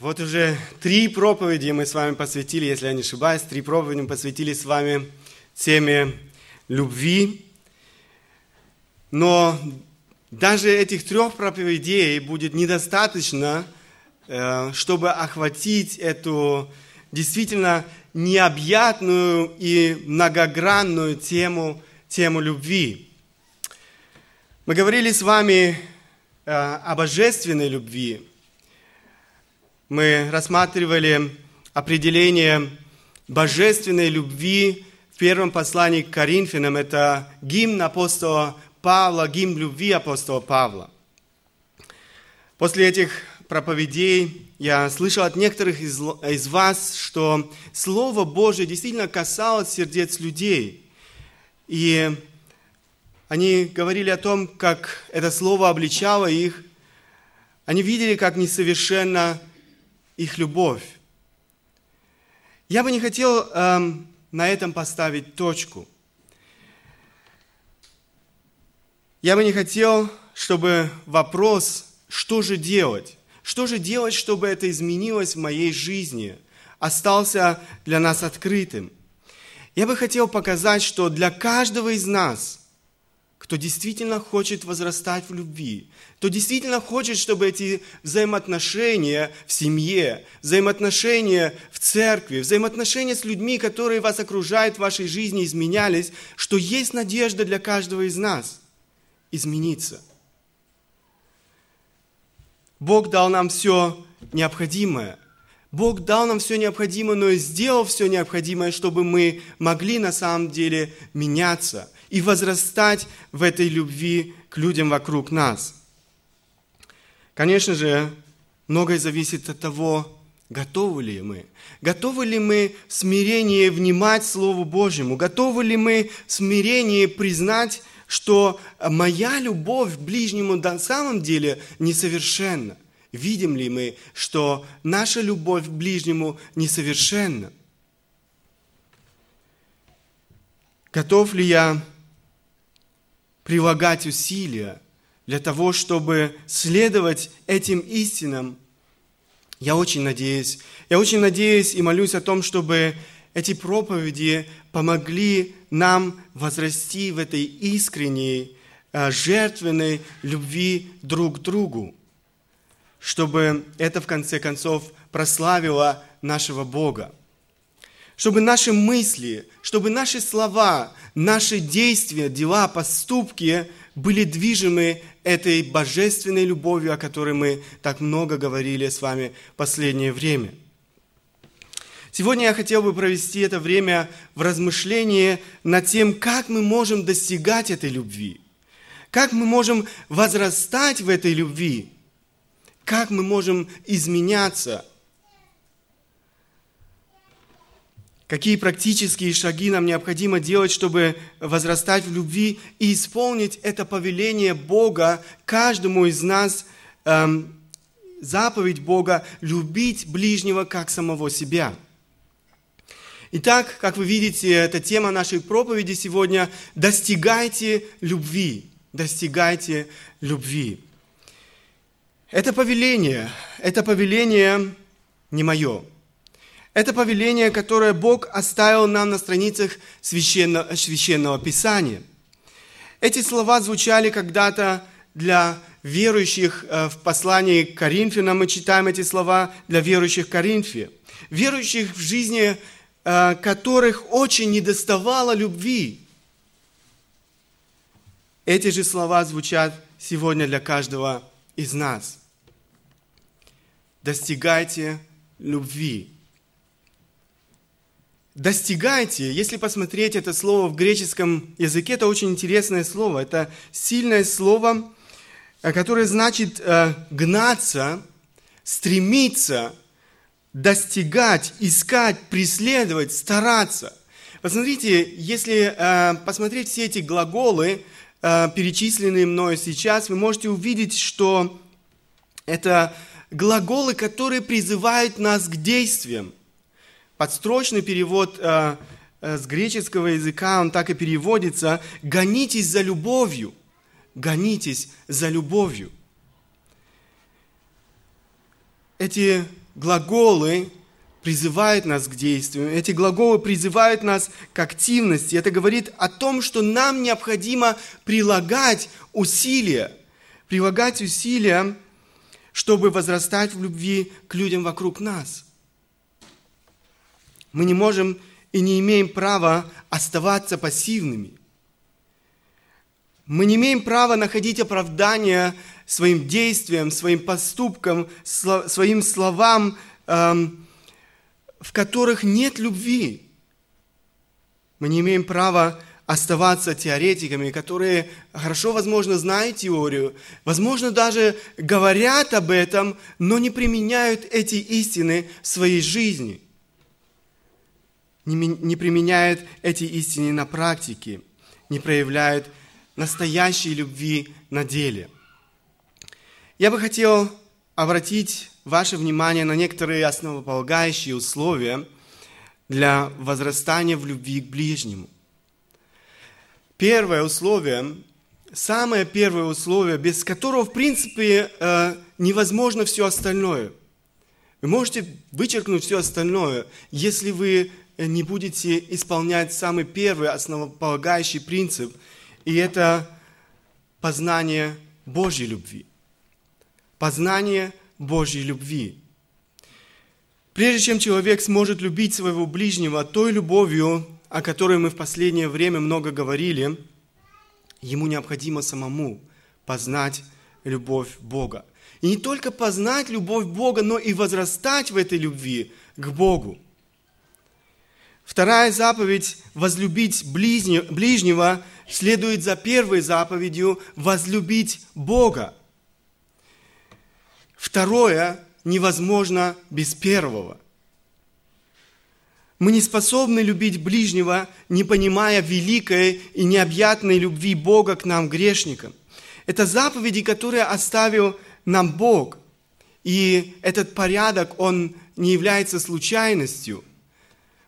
Вот уже три проповеди мы с вами посвятили, если я не ошибаюсь, три проповеди мы посвятили с вами теме любви. Но даже этих трех проповедей будет недостаточно, э, чтобы охватить эту действительно необъятную и многогранную тему, тему любви. Мы говорили с вами э, о божественной любви, мы рассматривали определение божественной любви в первом послании к Коринфянам. Это гимн апостола Павла, гимн любви апостола Павла. После этих проповедей я слышал от некоторых из, из вас, что Слово Божие действительно касалось сердец людей. И они говорили о том, как это Слово обличало их. Они видели, как несовершенно их любовь. Я бы не хотел эм, на этом поставить точку. Я бы не хотел, чтобы вопрос, что же делать, что же делать, чтобы это изменилось в моей жизни, остался для нас открытым. Я бы хотел показать, что для каждого из нас – кто действительно хочет возрастать в любви, кто действительно хочет, чтобы эти взаимоотношения в семье, взаимоотношения в церкви, взаимоотношения с людьми, которые вас окружают в вашей жизни, изменялись, что есть надежда для каждого из нас измениться. Бог дал нам все необходимое. Бог дал нам все необходимое, но и сделал все необходимое, чтобы мы могли на самом деле меняться – и возрастать в этой любви к людям вокруг нас. Конечно же, многое зависит от того, готовы ли мы. Готовы ли мы в смирении внимать Слову Божьему? Готовы ли мы в смирении признать, что моя любовь к ближнему на самом деле несовершенна? Видим ли мы, что наша любовь к ближнему несовершенна? Готов ли я прилагать усилия для того, чтобы следовать этим истинам. Я очень надеюсь, я очень надеюсь и молюсь о том, чтобы эти проповеди помогли нам возрасти в этой искренней, э, жертвенной любви друг к другу, чтобы это в конце концов прославило нашего Бога чтобы наши мысли, чтобы наши слова, наши действия, дела, поступки были движимы этой божественной любовью, о которой мы так много говорили с вами в последнее время. Сегодня я хотел бы провести это время в размышлении над тем, как мы можем достигать этой любви, как мы можем возрастать в этой любви, как мы можем изменяться – Какие практические шаги нам необходимо делать, чтобы возрастать в любви и исполнить это повеление Бога каждому из нас, эм, заповедь Бога любить ближнего как самого себя. Итак, как вы видите, это тема нашей проповеди сегодня – достигайте любви, достигайте любви. Это повеление, это повеление не мое – это повеление, которое Бог оставил нам на страницах священного, священного Писания. Эти слова звучали когда-то для верующих э, в послании к Коринфянам. Мы читаем эти слова для верующих в Коринфе. Верующих в жизни, э, которых очень недоставало любви. Эти же слова звучат сегодня для каждого из нас. Достигайте любви достигайте, если посмотреть это слово в греческом языке, это очень интересное слово. Это сильное слово, э, которое значит э, гнаться, стремиться, достигать, искать, преследовать, стараться. Посмотрите, если э, посмотреть все эти глаголы, перечисленные мною сейчас, вы можете увидеть, что это глаголы, которые призывают нас к действиям. Подстрочный перевод э, э, с греческого языка, он так и переводится «гонитесь за любовью». Гонитесь за любовью. Эти глаголы призывают нас к действию, эти глаголы призывают нас к активности. Это говорит о том, что нам необходимо прилагать усилия, прилагать усилия, чтобы возрастать в любви к людям вокруг нас. Мы не можем и не имеем права оставаться пассивными. Мы не имеем права находить оправдание своим действиям, своим поступкам, своим словам, эм, в которых нет любви. Мы не имеем права оставаться теоретиками, которые хорошо, возможно, знают теорию, возможно, даже говорят об этом, но не применяют эти истины в своей жизни, не, применяют эти истины на практике, не проявляют настоящей любви на деле. Я бы хотел обратить ваше внимание на некоторые основополагающие условия для возрастания в любви к ближнему – Первое условие, самое первое условие, без которого, в принципе, э, невозможно все остальное. Вы можете вычеркнуть все остальное, если вы не будете исполнять самый первый основополагающий принцип, и это познание Божьей любви. Познание Божьей любви. Прежде чем человек сможет любить своего ближнего той любовью, о которой мы в последнее время много говорили, ему необходимо самому познать любовь Бога. И не только познать любовь Бога, но и возрастать в этой любви к Богу. Вторая заповедь – возлюбить ближнего следует за первой заповедью – возлюбить Бога. Второе невозможно без первого – мы не способны любить ближнего, не понимая великой и необъятной любви Бога к нам, грешникам. Это заповеди, которые оставил нам Бог. И этот порядок, он не является случайностью.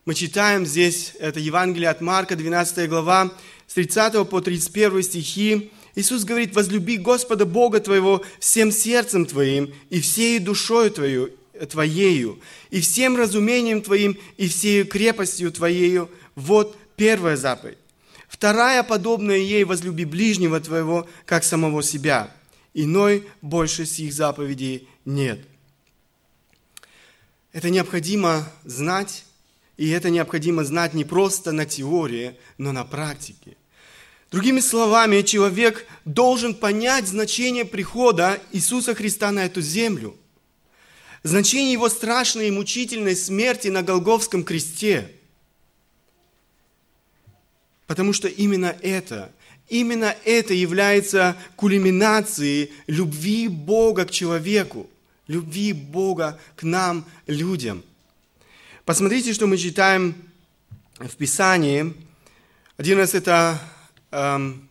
Мы читаем здесь, это Евангелие от Марка, 12 глава, с 30 по 31 стихи. Иисус говорит, возлюби Господа Бога твоего всем сердцем твоим и всей душою твою, Твоею, и всем разумением Твоим, и всею крепостью Твоею. Вот первая заповедь. Вторая, подобная ей, возлюби ближнего Твоего, как самого себя. Иной больше сих заповедей нет. Это необходимо знать, и это необходимо знать не просто на теории, но на практике. Другими словами, человек должен понять значение прихода Иисуса Христа на эту землю – значение его страшной и мучительной смерти на Голговском кресте. Потому что именно это, именно это является кульминацией любви Бога к человеку, любви Бога к нам, людям. Посмотрите, что мы читаем в Писании. Один раз это эм,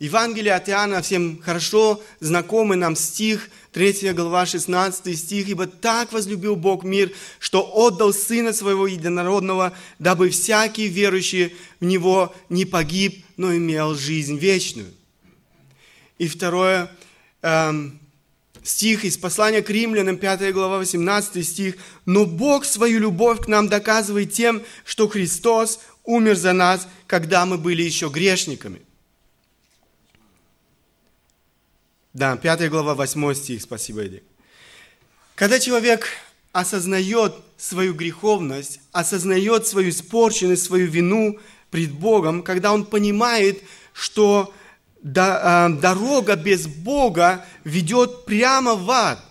Евангелие от Иоанна, всем хорошо знакомый нам стих, 3 глава, 16 стих. «Ибо так возлюбил Бог мир, что отдал Сына Своего Единородного, дабы всякий верующий в Него не погиб, но имел жизнь вечную». И второе, эм, стих из послания к римлянам, 5 глава, 18 стих. «Но Бог свою любовь к нам доказывает тем, что Христос умер за нас, когда мы были еще грешниками». Да, 5 глава, 8 стих, спасибо, Эдик. Когда человек осознает свою греховность, осознает свою испорченность, свою вину пред Богом, когда он понимает, что дорога без Бога ведет прямо в ад,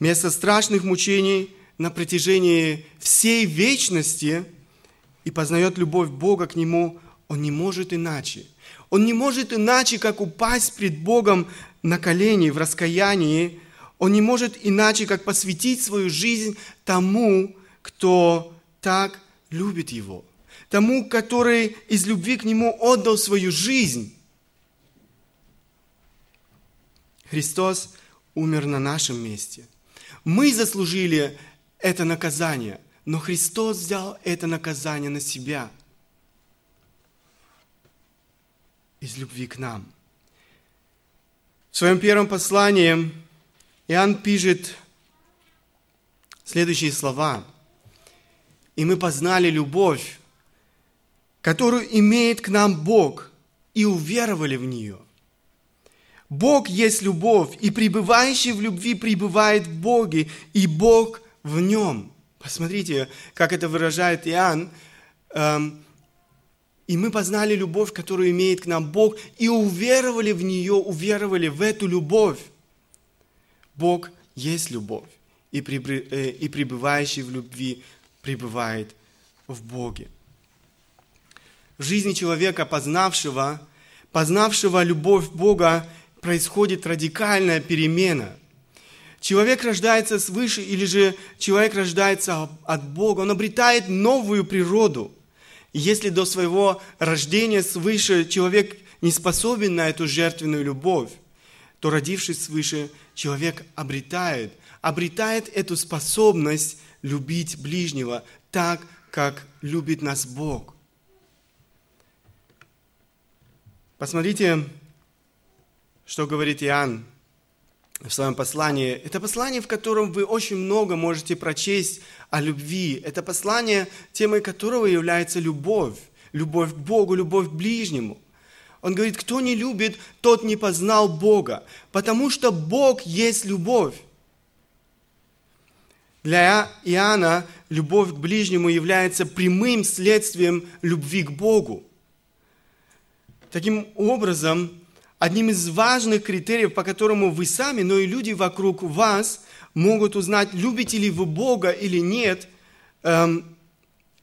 место страшных мучений на протяжении всей вечности и познает любовь Бога к Нему, он не может иначе, он не может иначе, как упасть пред Богом на колени в раскаянии. Он не может иначе, как посвятить свою жизнь тому, кто так любит его. Тому, который из любви к нему отдал свою жизнь. Христос умер на нашем месте. Мы заслужили это наказание, но Христос взял это наказание на себя – из любви к нам. В своем первом послании Иоанн пишет следующие слова. «И мы познали любовь, которую имеет к нам Бог, и уверовали в нее». Бог есть любовь, и пребывающий в любви пребывает в Боге, и Бог в нем. Посмотрите, как это выражает Иоанн. Эм, и мы познали любовь, которую имеет к нам Бог, и уверовали в нее, уверовали в эту любовь. Бог есть любовь, и, э, и пребывающий в любви пребывает в Боге. В жизни человека, познавшего, познавшего любовь Бога, происходит радикальная перемена. Человек рождается свыше или же человек рождается от Бога, он обретает новую природу. Если до своего рождения свыше человек не способен на эту жертвенную любовь, то родившись свыше, человек обретает, обретает эту способность любить ближнего так, как любит нас Бог. Посмотрите, что говорит Иоанн в своем послании. Это послание, в котором вы очень много можете прочесть о любви. Это послание, темой которого является любовь. Любовь к Богу, любовь к ближнему. Он говорит, кто не любит, тот не познал Бога, потому что Бог есть любовь. Для Иоанна любовь к ближнему является прямым следствием любви к Богу. Таким образом, одним из важных критериев, по которому вы сами, но и люди вокруг вас могут узнать, любите ли вы Бога или нет, эм,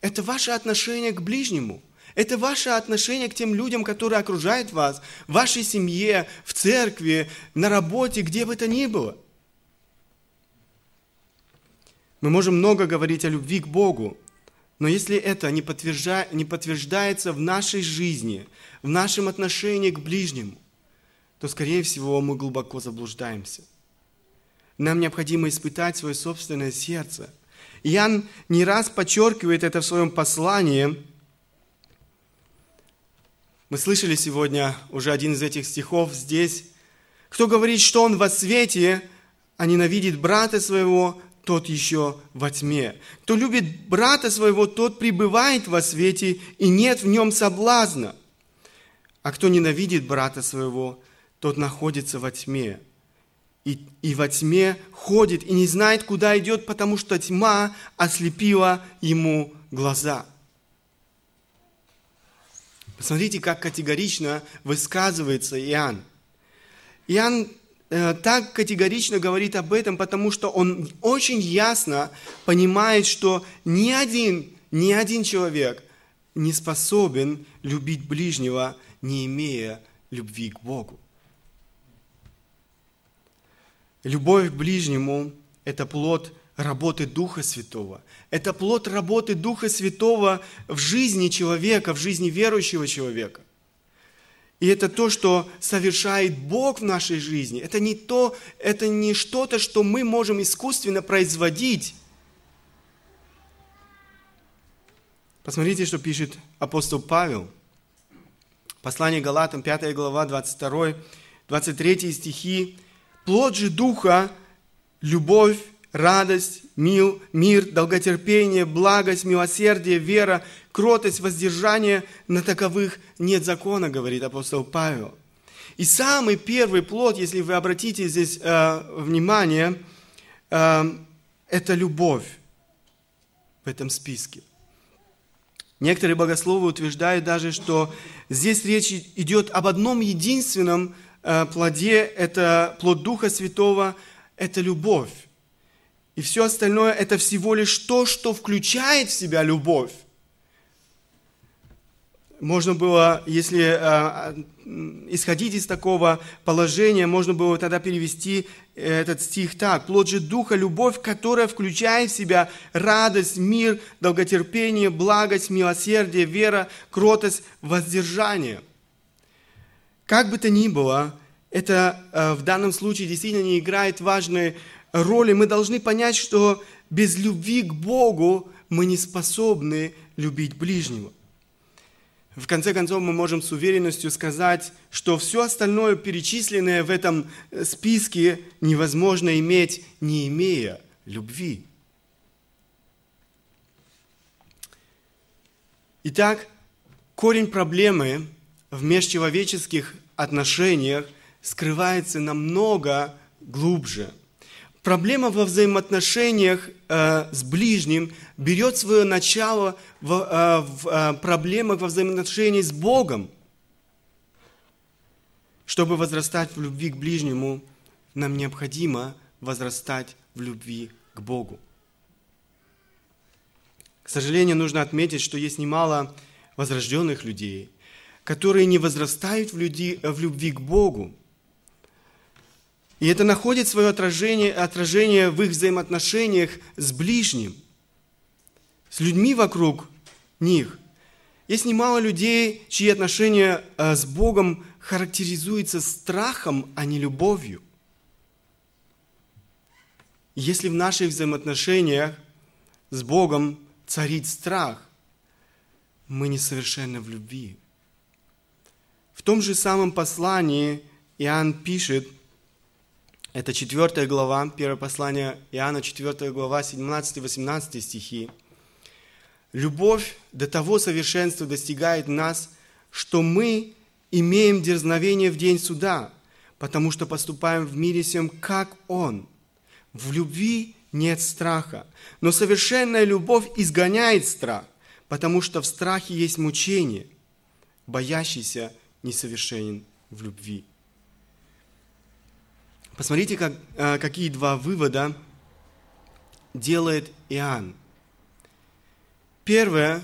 это ваше отношение к ближнему. Это ваше отношение к тем людям, которые окружают вас, в вашей семье, в церкви, на работе, где бы то ни было. Мы можем много говорить о любви к Богу, но если это не, не подтверждается в нашей жизни, в нашем отношении к ближнему, то, скорее всего, мы глубоко заблуждаемся. Нам необходимо испытать свое собственное сердце. Иоанн не раз подчеркивает это в своем послании. Мы слышали сегодня уже один из этих стихов здесь. Кто говорит, что он во свете, а ненавидит брата своего, тот еще во тьме. Кто любит брата своего, тот пребывает во свете, и нет в нем соблазна. А кто ненавидит брата своего, тот находится во тьме. И, и во тьме ходит и не знает, куда идет, потому что тьма ослепила ему глаза. Посмотрите, как категорично высказывается Иоанн. Иоанн так категорично говорит об этом, потому что он очень ясно понимает, что ни один, ни один человек не способен любить ближнего, не имея любви к Богу. Любовь к ближнему – это плод работы Духа Святого. Это плод работы Духа Святого в жизни человека, в жизни верующего человека. И это то, что совершает Бог в нашей жизни. Это не то, это не что-то, что мы можем искусственно производить. Посмотрите, что пишет апостол Павел. Послание Галатам, 5 глава, 22, 23 стихи. Плод же Духа – любовь, радость, мил, мир, долготерпение, благость, милосердие, вера, кротость, воздержание. На таковых нет закона, говорит апостол Павел. И самый первый плод, если вы обратите здесь э, внимание, э, это любовь в этом списке. Некоторые богословы утверждают даже, что здесь речь идет об одном единственном Э, плоде – это плод Духа Святого, это любовь. И все остальное – это всего лишь то, что включает в себя любовь. Можно было, если э, исходить из такого положения, можно было тогда перевести этот стих так. Плод же Духа – любовь, которая включает в себя радость, мир, долготерпение, благость, милосердие, вера, кротость, воздержание – как бы то ни было, это э, в данном случае действительно не играет важной роли, мы должны понять, что без любви к Богу мы не способны любить ближнего. В конце концов, мы можем с уверенностью сказать, что все остальное перечисленное в этом э, списке невозможно иметь, не имея любви. Итак, корень проблемы в межчеловеческих отношениях скрывается намного глубже – Проблема во взаимоотношениях э, с ближним берет свое начало в, э, в э, проблемах во взаимоотношениях с Богом. Чтобы возрастать в любви к ближнему, нам необходимо возрастать в любви к Богу. К сожалению, нужно отметить, что есть немало возрожденных людей, которые не возрастают в, люди, в любви к Богу. И это находит свое отражение, отражение в их взаимоотношениях с ближним, с людьми вокруг них. Есть немало людей, чьи отношения э, с Богом характеризуются страхом, а не любовью. Если в наших взаимоотношениях с Богом царит страх, мы несовершенны в любви. В том же самом послании Иоанн пишет – это 4 глава, первое послание Иоанна, 4 глава, 17-18 стихи. Любовь до того совершенства достигает нас, что мы имеем дерзновение в день суда, потому что поступаем в мире всем, как Он. В любви нет страха, но совершенная любовь изгоняет страх, потому что в страхе есть мучение. Боящийся несовершенен в любви. Посмотрите, как, э, какие два вывода делает Иоанн. Первое,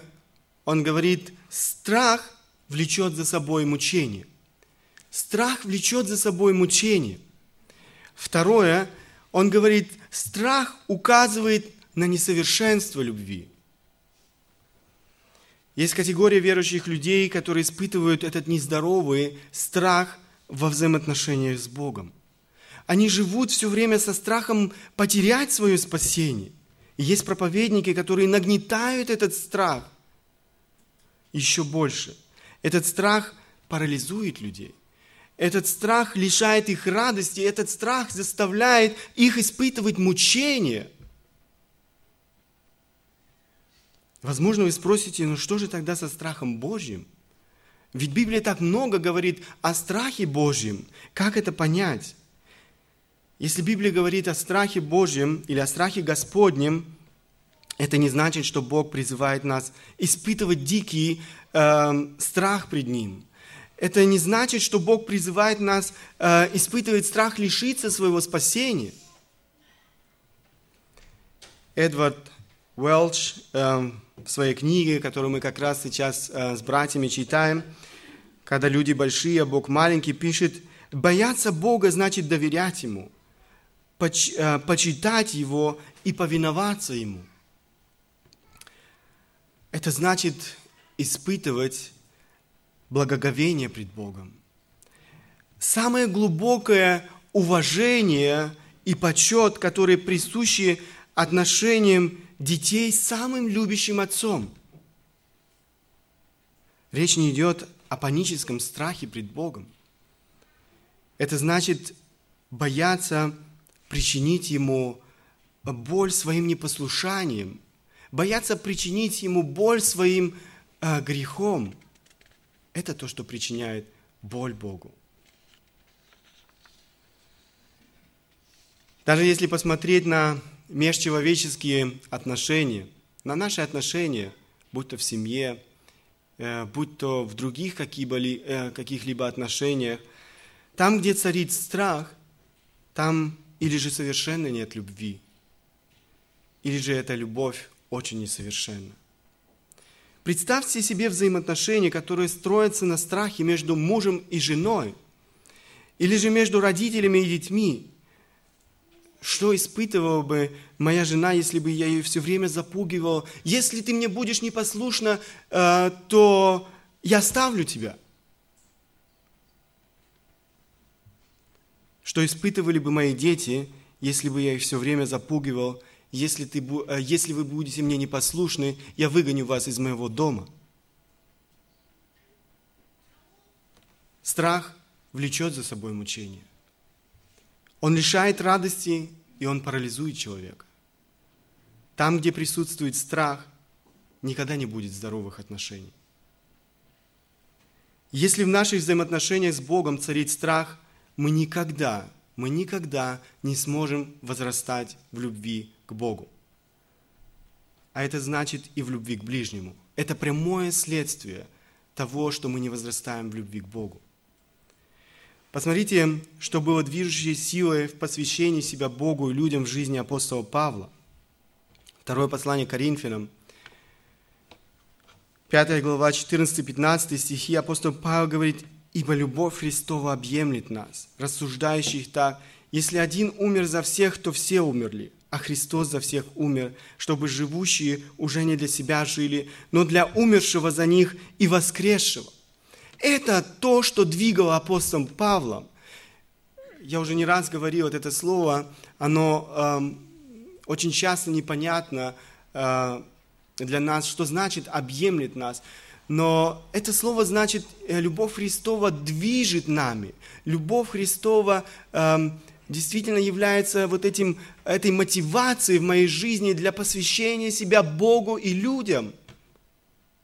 он говорит, страх влечет за собой мучение. Страх влечет за собой мучение. Второе, он говорит, страх указывает на несовершенство любви. Есть категория верующих людей, которые испытывают этот нездоровый страх во взаимоотношениях с Богом. Они живут все время со страхом потерять свое спасение. И есть проповедники, которые нагнетают этот страх еще больше. Этот страх парализует людей. Этот страх лишает их радости, этот страх заставляет их испытывать мучения. Возможно, вы спросите, ну что же тогда со страхом Божьим? Ведь Библия так много говорит о страхе Божьем. Как это понять? Если Библия говорит о страхе Божьем или о страхе Господнем, это не значит, что Бог призывает нас испытывать дикий э, страх пред Ним. Это не значит, что Бог призывает нас э, испытывать страх лишиться своего спасения. Эдвард Уэлч э, в своей книге, которую мы как раз сейчас э, с братьями читаем, когда люди большие, а Бог маленький, пишет, бояться Бога значит доверять Ему – почитать Его и повиноваться Ему. Это значит испытывать благоговение пред Богом. Самое глубокое уважение и почет, которые присущи отношениям детей с самым любящим отцом. Речь не идет о паническом страхе пред Богом. Это значит бояться причинить ему боль своим непослушанием, боятся причинить ему боль своим э, грехом. Это то, что причиняет боль Богу. Даже если посмотреть на межчеловеческие отношения, на наши отношения, будь то в семье, э, будь то в других э, каких-либо отношениях, там, где царит страх, там или же совершенно нет любви, или же эта любовь очень несовершенна. Представьте себе взаимоотношения, которые строятся на страхе между мужем и женой, или же между родителями и детьми. Что испытывала бы моя жена, если бы я ее все время запугивал? Если ты мне будешь непослушна, э, то я оставлю тебя – Что испытывали бы мои дети, если бы я их все время запугивал, если, ты, э, если вы будете мне непослушны, я выгоню вас из моего дома. Страх влечет за собой мучение. Он лишает радости, и он парализует человека. Там, где присутствует страх, никогда не будет здоровых отношений. Если в наших взаимоотношениях с Богом царит страх, мы никогда, мы никогда не сможем возрастать в любви к Богу. А это значит и в любви к ближнему. Это прямое следствие того, что мы не возрастаем в любви к Богу. Посмотрите, что было движущей силой в посвящении себя Богу и людям в жизни апостола Павла. Второе послание Коринфянам, 5 глава, 14-15 стихи, апостол Павел говорит, «Ибо любовь Христова объемлет нас, рассуждающих так, если один умер за всех, то все умерли, а Христос за всех умер, чтобы живущие уже не для себя жили, но для умершего за них и воскресшего». Это то, что двигало апостолом Павлом. Я уже не раз говорил, вот это слово, оно эм, очень часто непонятно, э, для нас, что значит объемлет нас. Но это слово значит, э, любовь Христова движет нами. Любовь Христова э, действительно является вот этим, этой мотивацией в моей жизни для посвящения себя Богу и людям.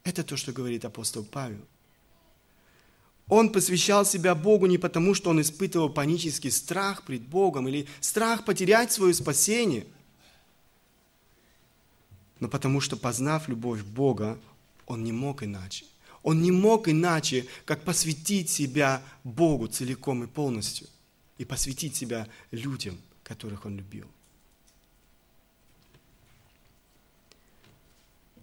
Это то, что говорит апостол Павел. Он посвящал себя Богу не потому, что он испытывал панический страх пред Богом или страх потерять свое спасение – но потому что, познав любовь Бога, он не мог иначе. Он не мог иначе, как посвятить себя Богу целиком и полностью и посвятить себя людям, которых он любил.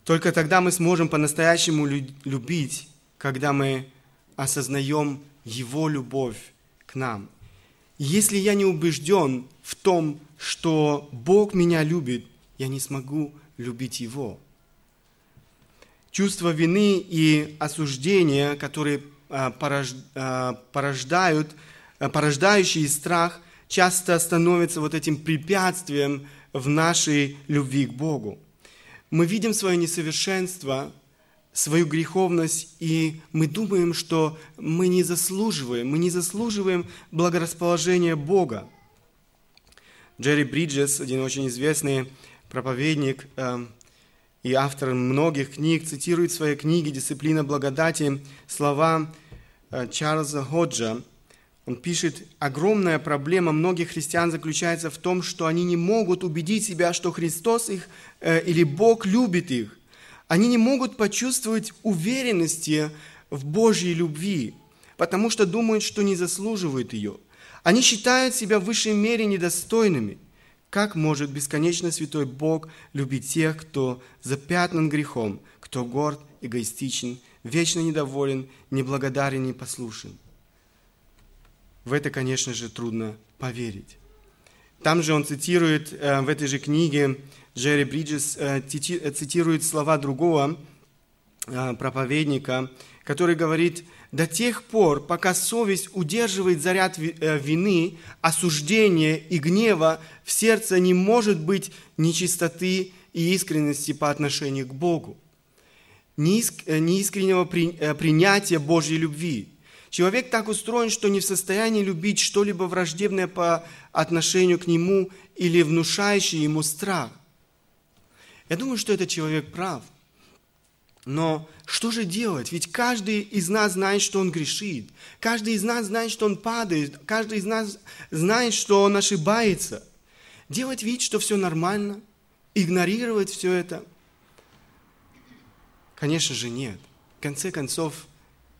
Только тогда мы сможем по-настоящему любить, когда мы осознаем Его любовь к нам. если я не убежден в том, что Бог меня любит, я не смогу любить Его. Чувство вины и осуждения, которые а, а, порождают, а, порождающие страх, часто становятся вот этим препятствием в нашей любви к Богу. Мы видим свое несовершенство, свою греховность, и мы думаем, что мы не заслуживаем, мы не заслуживаем благорасположения Бога. Джерри Бриджес, один очень известный проповедник э, и автор многих книг, цитирует в своей книге «Дисциплина благодати» слова э, Чарльза Ходжа. Он пишет, огромная проблема многих христиан заключается в том, что они не могут убедить себя, что Христос их э, или Бог любит их. Они не могут почувствовать уверенности в Божьей любви, потому что думают, что не заслуживают ее. Они считают себя в высшей мере недостойными – как может бесконечно святой Бог любить тех, кто запятнан грехом, кто горд, эгоистичен, вечно недоволен, неблагодарен, непослушен? В это, конечно же, трудно поверить. Там же он цитирует э, в этой же книге, Джерри Бриджес э, цитирует слова другого э, проповедника, который говорит – до тех пор, пока совесть удерживает заряд э, вины, осуждения и гнева, в сердце не может быть нечистоты и искренности по отношению к Богу, э, неискреннего э, принятия Божьей любви. Человек так устроен, что не в состоянии любить что-либо враждебное по отношению к нему или внушающее ему страх. Я думаю, что этот человек прав – но что же делать? Ведь каждый из нас знает, что он грешит. Каждый из нас знает, что он падает. Каждый из нас знает, что он ошибается. Делать вид, что все нормально, игнорировать все это? Конечно же нет. В конце концов,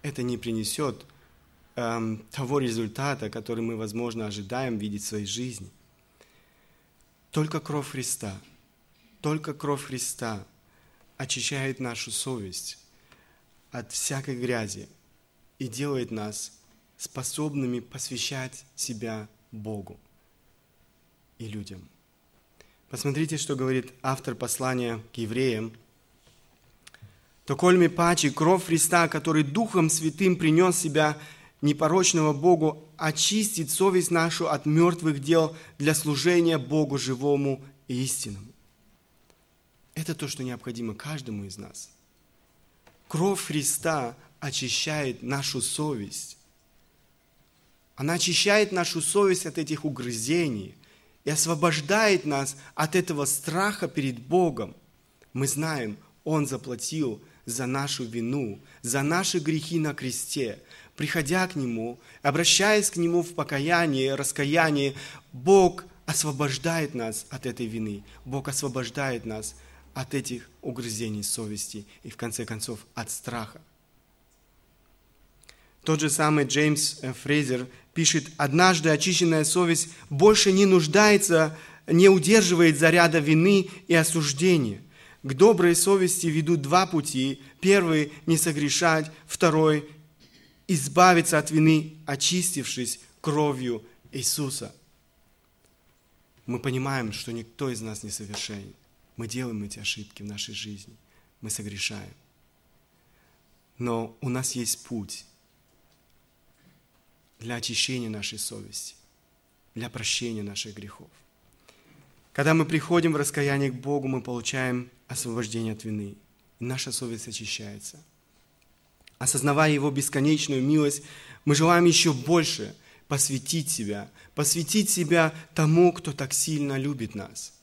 это не принесет эм, того результата, который мы, возможно, ожидаем видеть в своей жизни. Только кровь Христа, только кровь Христа – очищает нашу совесть от всякой грязи и делает нас способными посвящать себя Богу и людям. Посмотрите, что говорит автор послания к евреям. «То кольми пачи кровь Христа, который Духом Святым принес себя непорочного Богу, очистит совесть нашу от мертвых дел для служения Богу живому и истинному». Это то, что необходимо каждому из нас. Кровь Христа очищает нашу совесть. Она очищает нашу совесть от этих угрызений и освобождает нас от этого страха перед Богом. Мы знаем, Он заплатил за нашу вину, за наши грехи на кресте. Приходя к Нему, обращаясь к Нему в покаянии, раскаянии, Бог освобождает нас от этой вины. Бог освобождает нас от этих угрызений совести и, в конце концов, от страха. Тот же самый Джеймс э, Фрейзер пишет, «Однажды очищенная совесть больше не нуждается, не удерживает заряда вины и осуждения. К доброй совести ведут два пути. Первый – не согрешать, второй – избавиться от вины, очистившись кровью Иисуса». Мы понимаем, что никто из нас не совершенен. Мы делаем эти ошибки в нашей жизни. Мы согрешаем. Но у нас есть путь – для очищения нашей совести, для прощения наших грехов. Когда мы приходим в раскаяние к Богу, мы получаем освобождение от вины, и наша совесть очищается. Осознавая Его бесконечную милость, мы желаем еще больше посвятить себя, посвятить себя тому, кто так сильно любит нас.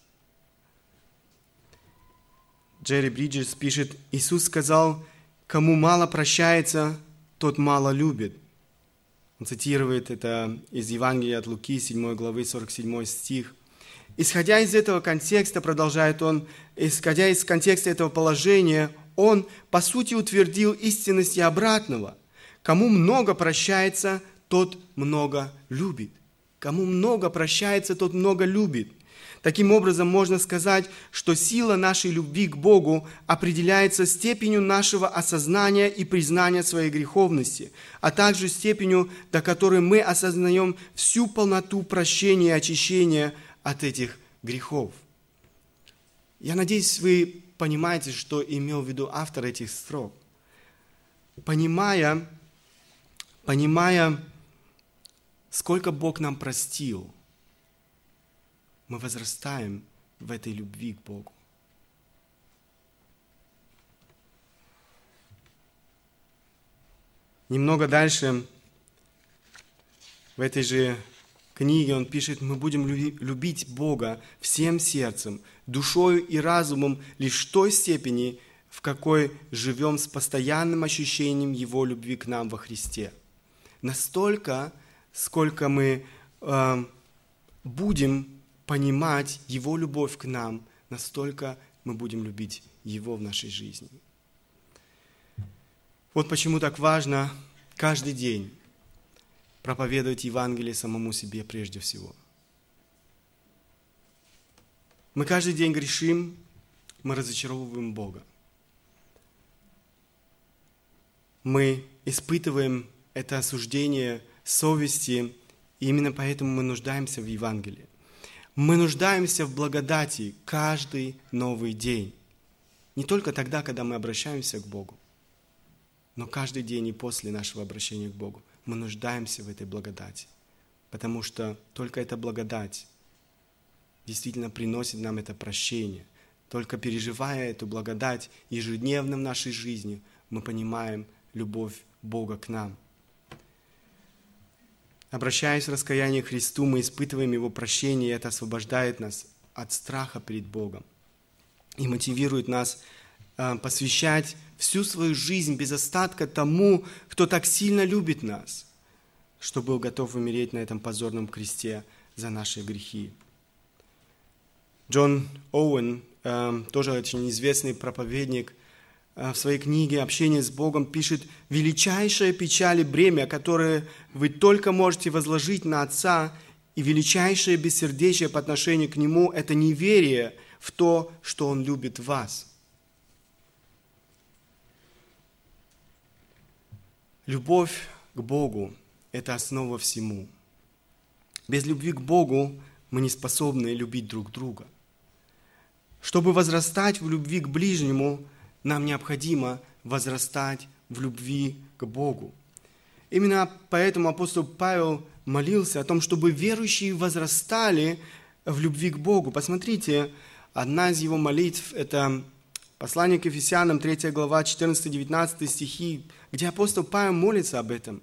Джерри Бриджес пишет, Иисус сказал, кому мало прощается, тот мало любит. Он цитирует это из Евангелия от Луки, 7 главы, 47 стих. Исходя из этого контекста, продолжает он, исходя из контекста этого положения, он, по сути, утвердил истинность и обратного. Кому много прощается, тот много любит. Кому много прощается, тот много любит. Таким образом, можно сказать, что сила нашей любви к Богу определяется степенью нашего осознания и признания своей греховности, а также степенью, до которой мы осознаем всю полноту прощения и очищения от этих грехов. Я надеюсь, вы понимаете, что имел в виду автор этих строк. Понимая, понимая, сколько Бог нам простил – мы возрастаем в этой любви к Богу. Немного дальше в этой же книге он пишет, мы будем любить Бога всем сердцем, душою и разумом лишь в той степени, в какой живем с постоянным ощущением Его любви к нам во Христе. Настолько, сколько мы э, будем понимать Его любовь к нам, настолько мы будем любить Его в нашей жизни. Вот почему так важно каждый день проповедовать Евангелие самому себе прежде всего. Мы каждый день грешим, мы разочаровываем Бога. Мы испытываем это осуждение совести, и именно поэтому мы нуждаемся в Евангелии. Мы нуждаемся в благодати каждый новый день. Не только тогда, когда мы обращаемся к Богу, но каждый день и после нашего обращения к Богу мы нуждаемся в этой благодати. Потому что только эта благодать действительно приносит нам это прощение. Только переживая эту благодать ежедневно в нашей жизни, мы понимаем любовь Бога к нам – Обращаясь в раскаяние к Христу, мы испытываем Его прощение, и это освобождает нас от страха перед Богом и мотивирует нас э, посвящать всю свою жизнь без остатка тому, кто так сильно любит нас, что был готов умереть на этом позорном кресте за наши грехи. Джон Оуэн, э, тоже очень известный проповедник – в своей книге «Общение с Богом» пишет «Величайшая печаль и бремя, которое вы только можете возложить на Отца, и величайшее бессердечие по отношению к Нему – это неверие в то, что Он любит вас». Любовь к Богу – это основа всему. Без любви к Богу мы не способны любить друг друга. Чтобы возрастать в любви к ближнему – нам необходимо возрастать в любви к Богу. Именно поэтому апостол Павел молился о том, чтобы верующие возрастали в любви к Богу. Посмотрите, одна из его молитв – это послание к Ефесянам, 3 глава, 14-19 стихи, где апостол Павел молится об этом.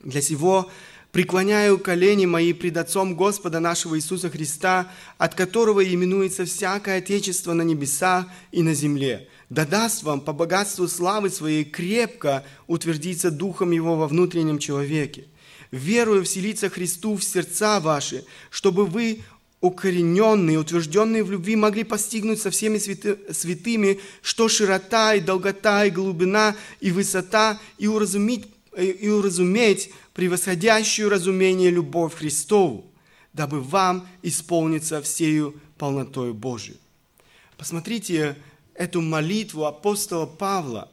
Для сего преклоняю колени мои пред Отцом Господа нашего Иисуса Христа, от которого именуется всякое Отечество на небесах и на земле. Да даст вам по богатству славы своей крепко утвердиться Духом Его во внутреннем человеке, верую вселиться Христу в сердца ваши, чтобы вы укорененные, утвержденные в любви, могли постигнуть со всеми святыми, что широта и долгота и глубина и высота, и уразуметь, и уразуметь превосходящую разумение любовь Христову, дабы вам исполниться всею полнотою Божию. Посмотрите эту молитву апостола Павла.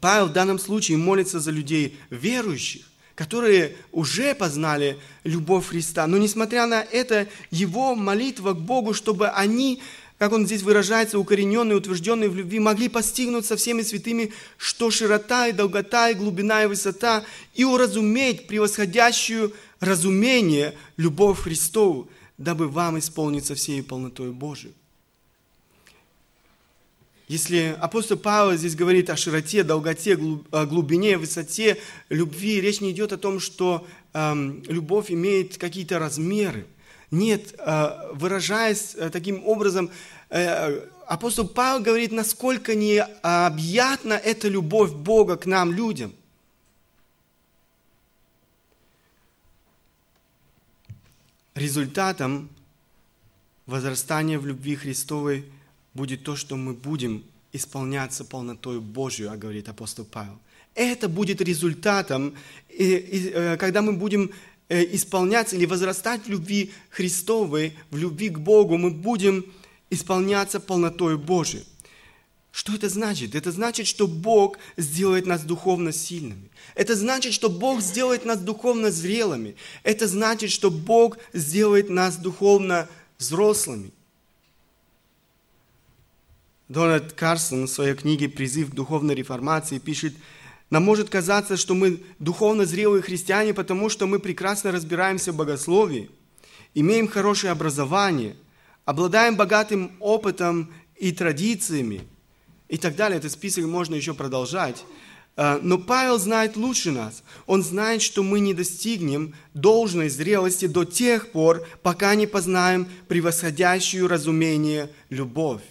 Павел в данном случае молится за людей верующих, которые уже познали любовь Христа. Но несмотря на это, его молитва к Богу, чтобы они, как он здесь выражается, укорененные, утвержденные в любви, могли постигнуть со всеми святыми, что широта и долгота и глубина и высота, и уразуметь превосходящую разумение любовь Христову, дабы вам исполниться всей полнотой Божией. Если апостол Павел здесь говорит о широте, долготе, глубине, высоте любви, речь не идет о том, что э, любовь имеет какие-то размеры. Нет, э, выражаясь э, таким образом, э, апостол Павел говорит, насколько необъятна эта любовь Бога к нам, людям. Результатом возрастания в любви Христовой – будет то, что мы будем исполняться полнотой Божью, а говорит апостол Павел. Это будет результатом, э, когда мы будем э, исполняться или возрастать в любви Христовой, в любви к Богу, мы будем исполняться полнотой Божией. Что это значит? Это значит, что Бог сделает нас духовно сильными. Это значит, что Бог сделает нас духовно зрелыми. Это значит, что Бог сделает нас духовно взрослыми. Дональд Карсон в своей книге «Призыв к духовной реформации» пишет, «Нам может казаться, что мы духовно зрелые христиане, потому что мы прекрасно разбираемся в богословии, имеем хорошее образование, обладаем богатым опытом и традициями» и так далее. Этот список можно еще продолжать. А, но Павел знает лучше нас. Он знает, что мы не достигнем должной зрелости до тех пор, пока не познаем превосходящую разумение любовь.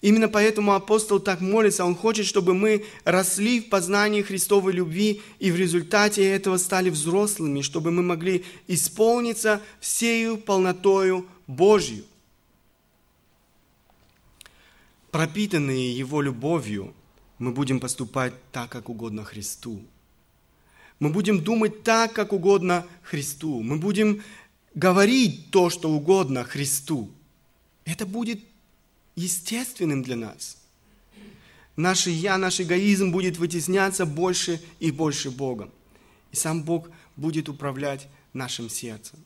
Именно поэтому апостол так молится. Он хочет, чтобы мы росли в познании Христовой любви и в результате этого стали взрослыми, чтобы мы могли исполниться всею полнотою Божью. Пропитанные Его любовью, мы будем поступать так, как угодно Христу. Мы будем думать так, как угодно Христу. Мы будем говорить то, что угодно Христу. Это будет естественным для нас. Наше «я», наш эгоизм будет вытесняться больше и больше Богом. И сам Бог будет управлять нашим сердцем.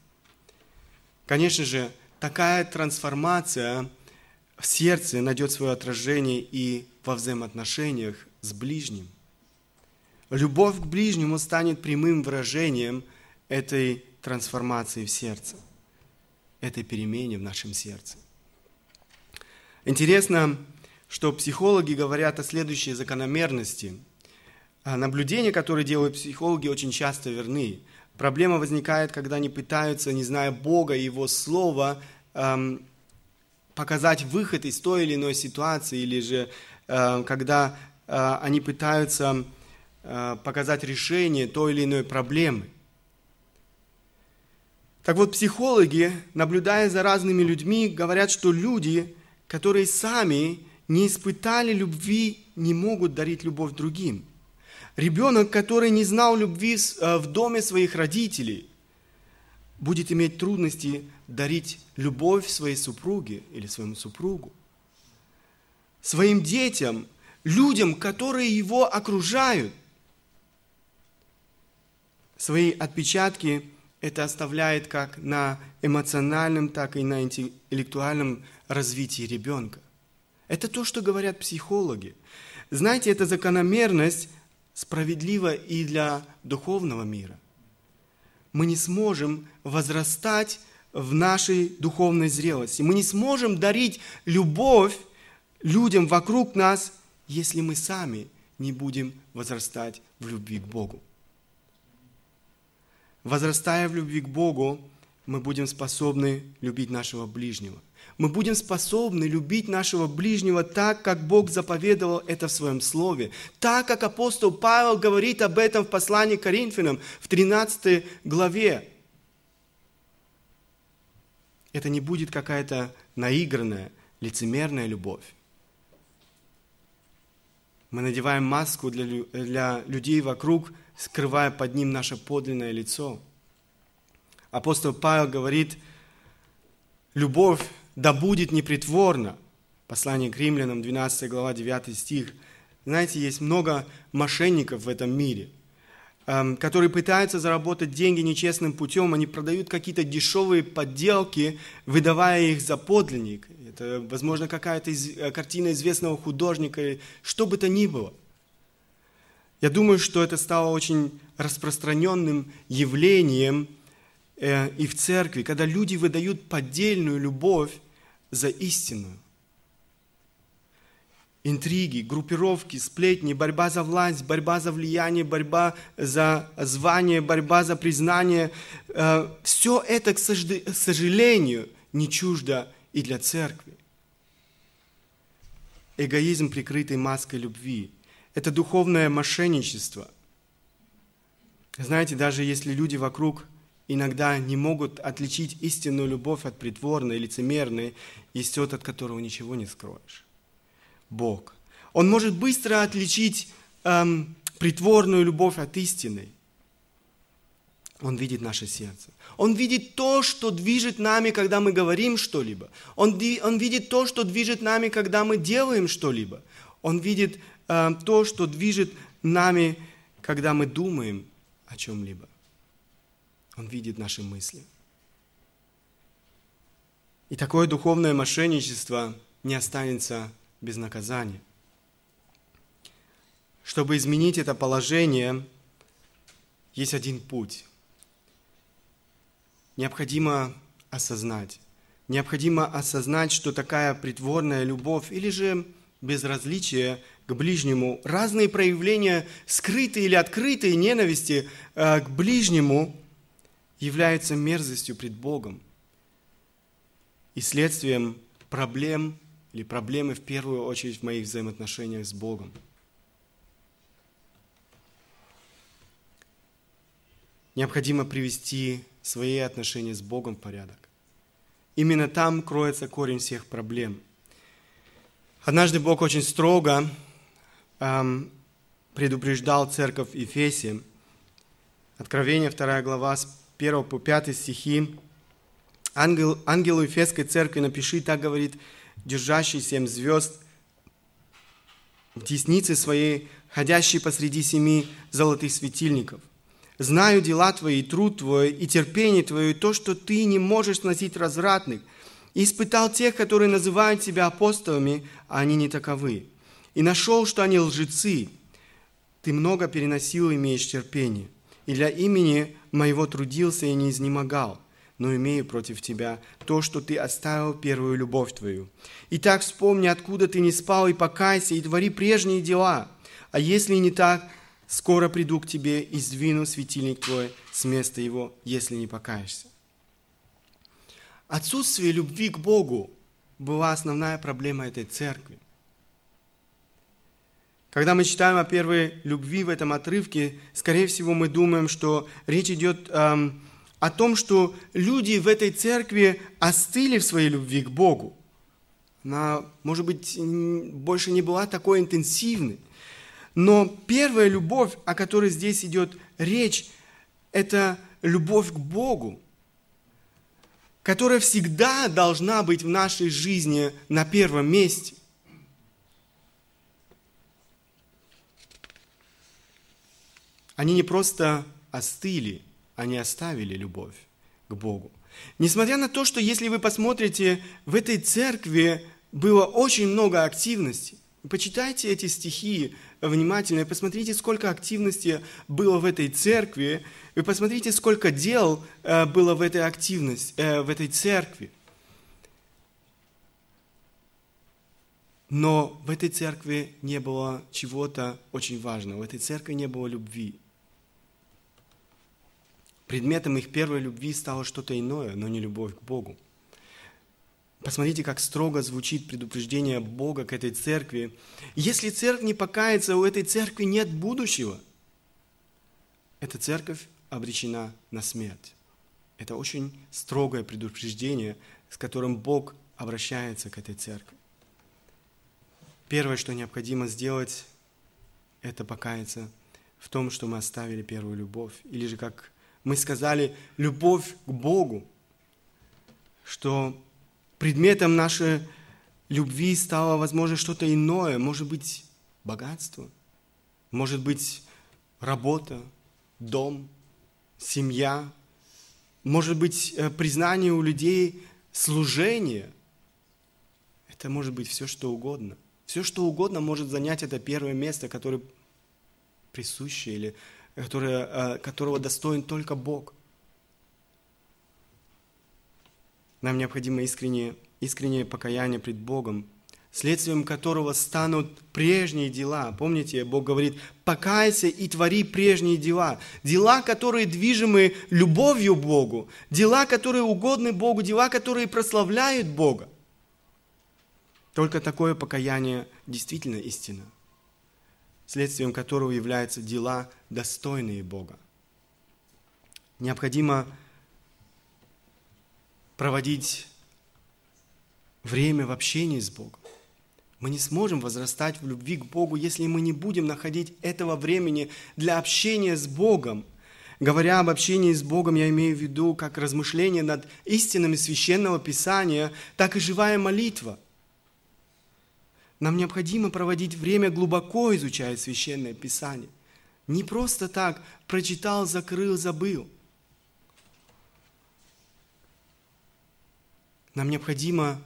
Конечно же, такая трансформация в сердце найдет свое отражение и во взаимоотношениях с ближним. Любовь к ближнему станет прямым выражением этой трансформации в сердце, этой перемене в нашем сердце. Интересно, что психологи говорят о следующей закономерности. А наблюдения, которые делают психологи, очень часто верны. Проблема возникает, когда они пытаются, не зная Бога и Его Слова, показать выход из той или иной ситуации, или же э, когда э, они пытаются показать решение той или иной проблемы. Так вот, психологи, наблюдая за разными людьми, говорят, что люди которые сами не испытали любви, не могут дарить любовь другим. Ребенок, который не знал любви э, в доме своих родителей, будет иметь трудности дарить любовь своей супруге или своему супругу. Своим детям, людям, которые его окружают. Свои отпечатки это оставляет как на эмоциональном, так и на интеллектуальном развитии ребенка. Это то, что говорят психологи. Знаете, эта закономерность справедлива и для духовного мира. Мы не сможем возрастать в нашей духовной зрелости. Мы не сможем дарить любовь людям вокруг нас, если мы сами не будем возрастать в любви к Богу. Возрастая в любви к Богу, мы будем способны любить нашего ближнего. Мы будем способны любить нашего ближнего так, как Бог заповедовал это в Своем Слове. Так, как апостол Павел говорит об этом в послании к Коринфянам в 13 главе. Это не будет какая-то наигранная, лицемерная любовь. Мы надеваем маску для, для людей вокруг, скрывая под ним наше подлинное лицо. Апостол Павел говорит, любовь да будет непритворна. Послание к римлянам, 12 глава, 9 стих. Знаете, есть много мошенников в этом мире, эм, которые пытаются заработать деньги нечестным путем. Они продают какие-то дешевые подделки, выдавая их за подлинник. Это, возможно, какая-то из, э, картина известного художника, что бы то ни было. Я думаю, что это стало очень распространенным явлением э, и в церкви, когда люди выдают поддельную любовь за истинную. Интриги, группировки, сплетни, борьба за власть, борьба за влияние, борьба за звание, борьба за признание. Э, Все это, к сожалению, не чуждо и для церкви. Эгоизм, прикрытый маской любви. Это духовное мошенничество. Знаете, даже если люди вокруг иногда не могут отличить истинную любовь от притворной, лицемерной, есть тот, от которого ничего не скроешь. Бог. Он может быстро отличить эм, притворную любовь от истины. Он видит наше сердце. Он видит то, что движет нами, когда мы говорим что-либо. Он, он видит то, что движет нами, когда мы делаем что-либо. Он видит то, что движет нами, когда мы думаем о чем-либо. Он видит наши мысли. И такое духовное мошенничество не останется без наказания. Чтобы изменить это положение, есть один путь. Необходимо осознать. Необходимо осознать, что такая притворная любовь или же безразличие к ближнему, разные проявления скрытой или открытой ненависти э, к ближнему является мерзостью пред Богом и следствием проблем или проблемы в первую очередь в моих взаимоотношениях с Богом. Необходимо привести свои отношения с Богом в порядок. Именно там кроется корень всех проблем. Однажды Бог очень строго предупреждал церковь Ефесия. Откровение 2 глава с 1 по 5 стихи. Ангел, ангелу Ефесской церкви напиши, так говорит, держащий семь звезд в деснице своей, ходящий посреди семи золотых светильников. Знаю дела твои, труд твой, и терпение твое, и то, что ты не можешь носить развратных. И испытал тех, которые называют себя апостолами, а они не таковы. И нашел, что они лжецы. Ты много переносил, имеешь терпение и для имени моего трудился и не изнемогал, но имею против тебя то, что ты оставил первую любовь твою. Итак, вспомни, откуда ты не спал, и покайся, и твори прежние дела. А если не так, скоро приду к тебе и сдвину светильник твой с места его, если не покаешься. Отсутствие любви к Богу была основная проблема этой церкви. Когда мы читаем о первой любви в этом отрывке, скорее всего, мы думаем, что речь идет эм, о том, что люди в этой церкви остыли в своей любви к Богу. Она, может быть, больше не была такой интенсивной. Но первая любовь, о которой здесь идет речь, это любовь к Богу, которая всегда должна быть в нашей жизни на первом месте. Они не просто остыли, они оставили любовь к Богу. Несмотря на то, что если вы посмотрите, в этой церкви было очень много активности. Почитайте эти стихи внимательно и посмотрите, сколько активности было в этой церкви. Вы посмотрите, сколько дел э, было в этой активности, э, в этой церкви. Но в этой церкви не было чего-то очень важного. В этой церкви не было любви. Предметом их первой любви стало что-то иное, но не любовь к Богу. Посмотрите, как строго звучит предупреждение Бога к этой церкви. Если церковь не покается, у этой церкви нет будущего. Эта церковь обречена на смерть. Это очень строгое предупреждение, с которым Бог обращается к этой церкви. Первое, что необходимо сделать, это покаяться в том, что мы оставили первую любовь. Или же, как мы сказали, любовь к Богу, что предметом нашей любви стало, возможно, что-то иное, может быть, богатство, может быть, работа, дом, семья, может быть, э, признание у людей служение. Это может быть все, что угодно. Все, что угодно может занять это первое место, которое присуще или которое, э, которого достоин только Бог. Нам необходимо искреннее, искреннее покаяние пред Богом, следствием которого станут прежние дела. Помните, Бог говорит, покайся и твори прежние дела. Дела, которые движимы любовью Богу, дела, которые угодны Богу, дела, которые прославляют Бога. Только такое покаяние действительно истина, следствием которого являются дела, достойные Бога. Необходимо проводить время в общении с Богом. Мы не сможем возрастать в любви к Богу, если мы не будем находить этого времени для общения с Богом. Говоря об общении с Богом, я имею в виду как размышление над истинами священного Писания, так и живая молитва. Нам необходимо проводить время глубоко изучая священное Писание. Не просто так прочитал, закрыл, забыл. Нам необходимо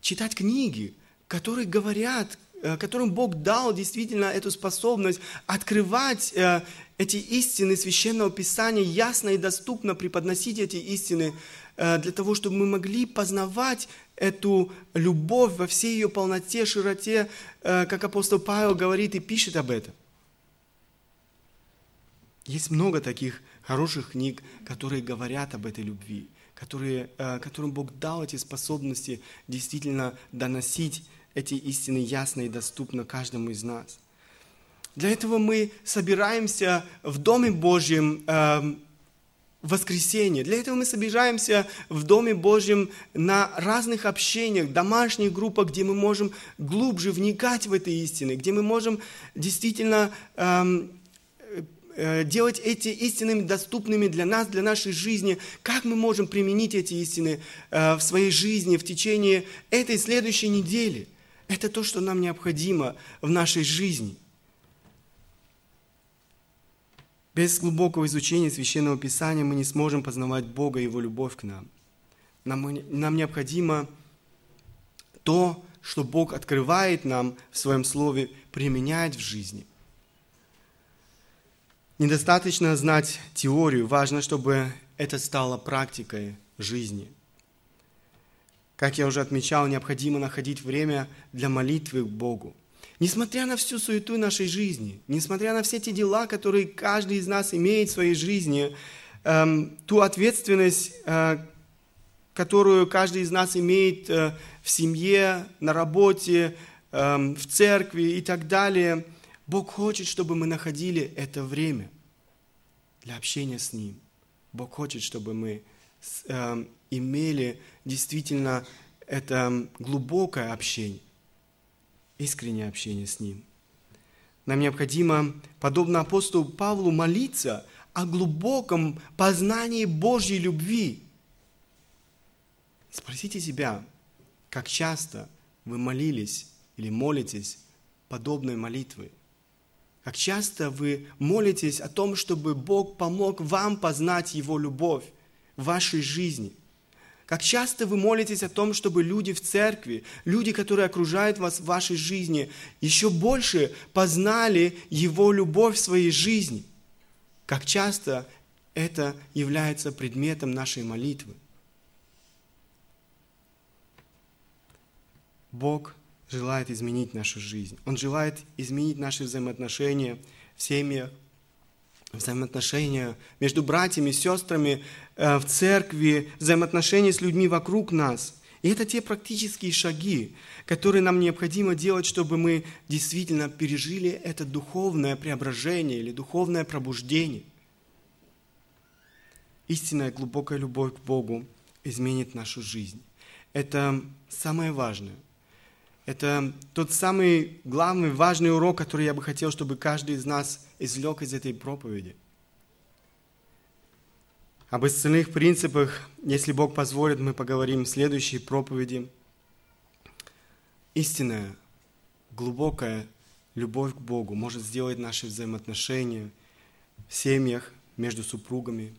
читать книги, которые говорят, которым Бог дал действительно эту способность открывать э, эти истины Священного Писания, ясно и доступно преподносить эти истины, э, для того, чтобы мы могли познавать эту любовь во всей ее полноте, широте, как апостол Павел говорит и пишет об этом. Есть много таких хороших книг, которые говорят об этой любви, которые, которым Бог дал эти способности действительно доносить эти истины ясно и доступно каждому из нас. Для этого мы собираемся в Доме Божьем э, воскресенье. Для этого мы собираемся в Доме Божьем на разных общениях, домашних группах, где мы можем глубже вникать в эти истины, где мы можем действительно эм, э, делать эти истины доступными для нас, для нашей жизни, как мы можем применить эти истины э, в своей жизни в течение этой следующей недели – это то, что нам необходимо в нашей жизни. Без глубокого изучения Священного Писания мы не сможем познавать Бога и Его любовь к нам. Нам, нам необходимо то, что Бог открывает нам в Своем Слове, применять в жизни. Недостаточно знать теорию, важно, чтобы это стало практикой жизни – как я уже отмечал, необходимо находить время для молитвы к Богу. Несмотря на всю суету нашей жизни, несмотря на все те дела, которые каждый из нас имеет в своей жизни, эм, ту ответственность, э, которую каждый из нас имеет э, в семье, на работе, э, в церкви и так далее, Бог хочет, чтобы мы находили это время для общения с Ним. Бог хочет, чтобы мы э, имели действительно это глубокое общение, искреннее общение с Ним. Нам необходимо, подобно апостолу Павлу, молиться о глубоком познании Божьей любви. Спросите себя, как часто вы молились или молитесь подобной молитвы? Как часто вы молитесь о том, чтобы Бог помог вам познать Его любовь вашей жизни – как часто вы молитесь о том, чтобы люди в церкви, люди, которые окружают вас в вашей жизни, еще больше познали Его любовь в своей жизни. Как часто это является предметом нашей молитвы. Бог желает изменить нашу жизнь. Он желает изменить наши взаимоотношения в семьях, взаимоотношения между братьями, сестрами э, в церкви, взаимоотношения с людьми вокруг нас. И это те практические шаги, которые нам необходимо делать, чтобы мы действительно пережили это духовное преображение или духовное пробуждение. Истинная глубокая любовь к Богу изменит нашу жизнь. Это самое важное. Это тот самый главный, важный урок, который я бы хотел, чтобы каждый из нас извлек из этой проповеди. Об остальных принципах, если Бог позволит, мы поговорим в следующей проповеди. Истинная, глубокая любовь к Богу может сделать наши взаимоотношения в семьях, между супругами,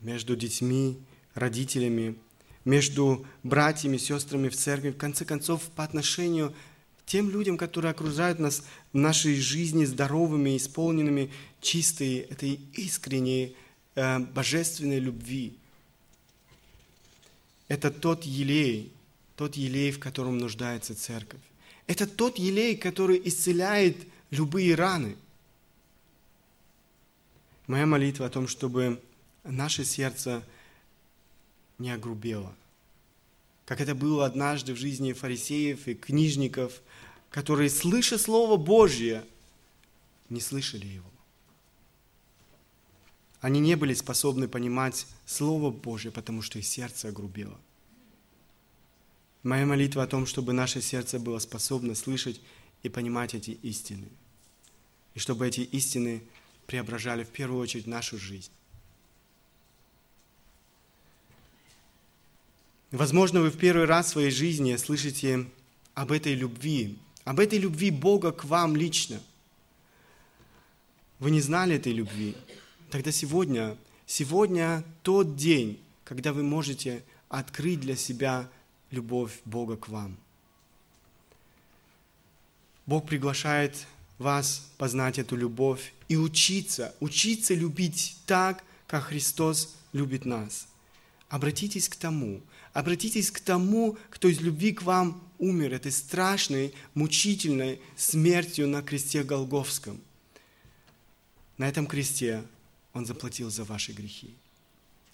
между детьми, родителями, между братьями, сестрами в церкви, в конце концов, по отношению к тем людям, которые окружают нас в нашей жизни здоровыми, исполненными чистой, этой искренней, э, божественной любви. Это тот елей, тот елей, в котором нуждается церковь. Это тот елей, который исцеляет любые раны. Моя молитва о том, чтобы наше сердце – не огрубело. Как это было однажды в жизни фарисеев и книжников, которые, слыша Слово Божье, не слышали его. Они не были способны понимать Слово Божье, потому что их сердце огрубело. Моя молитва о том, чтобы наше сердце было способно слышать и понимать эти истины. И чтобы эти истины преображали в первую очередь нашу жизнь. Возможно, вы в первый раз в своей жизни слышите об этой любви, об этой любви Бога к вам лично. Вы не знали этой любви. Тогда сегодня, сегодня тот день, когда вы можете открыть для себя любовь Бога к вам. Бог приглашает вас познать эту любовь и учиться, учиться любить так, как Христос любит нас. Обратитесь к тому, Обратитесь к тому, кто из любви к вам умер этой страшной, мучительной смертью на кресте Голговском. На этом кресте Он заплатил за ваши грехи.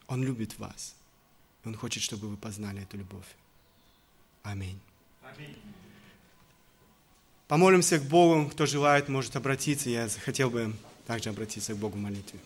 Он любит вас. Он хочет, чтобы вы познали эту любовь. Аминь. Аминь. Помолимся к Богу. Кто желает, может обратиться. Я хотел бы также обратиться к Богу в молитве.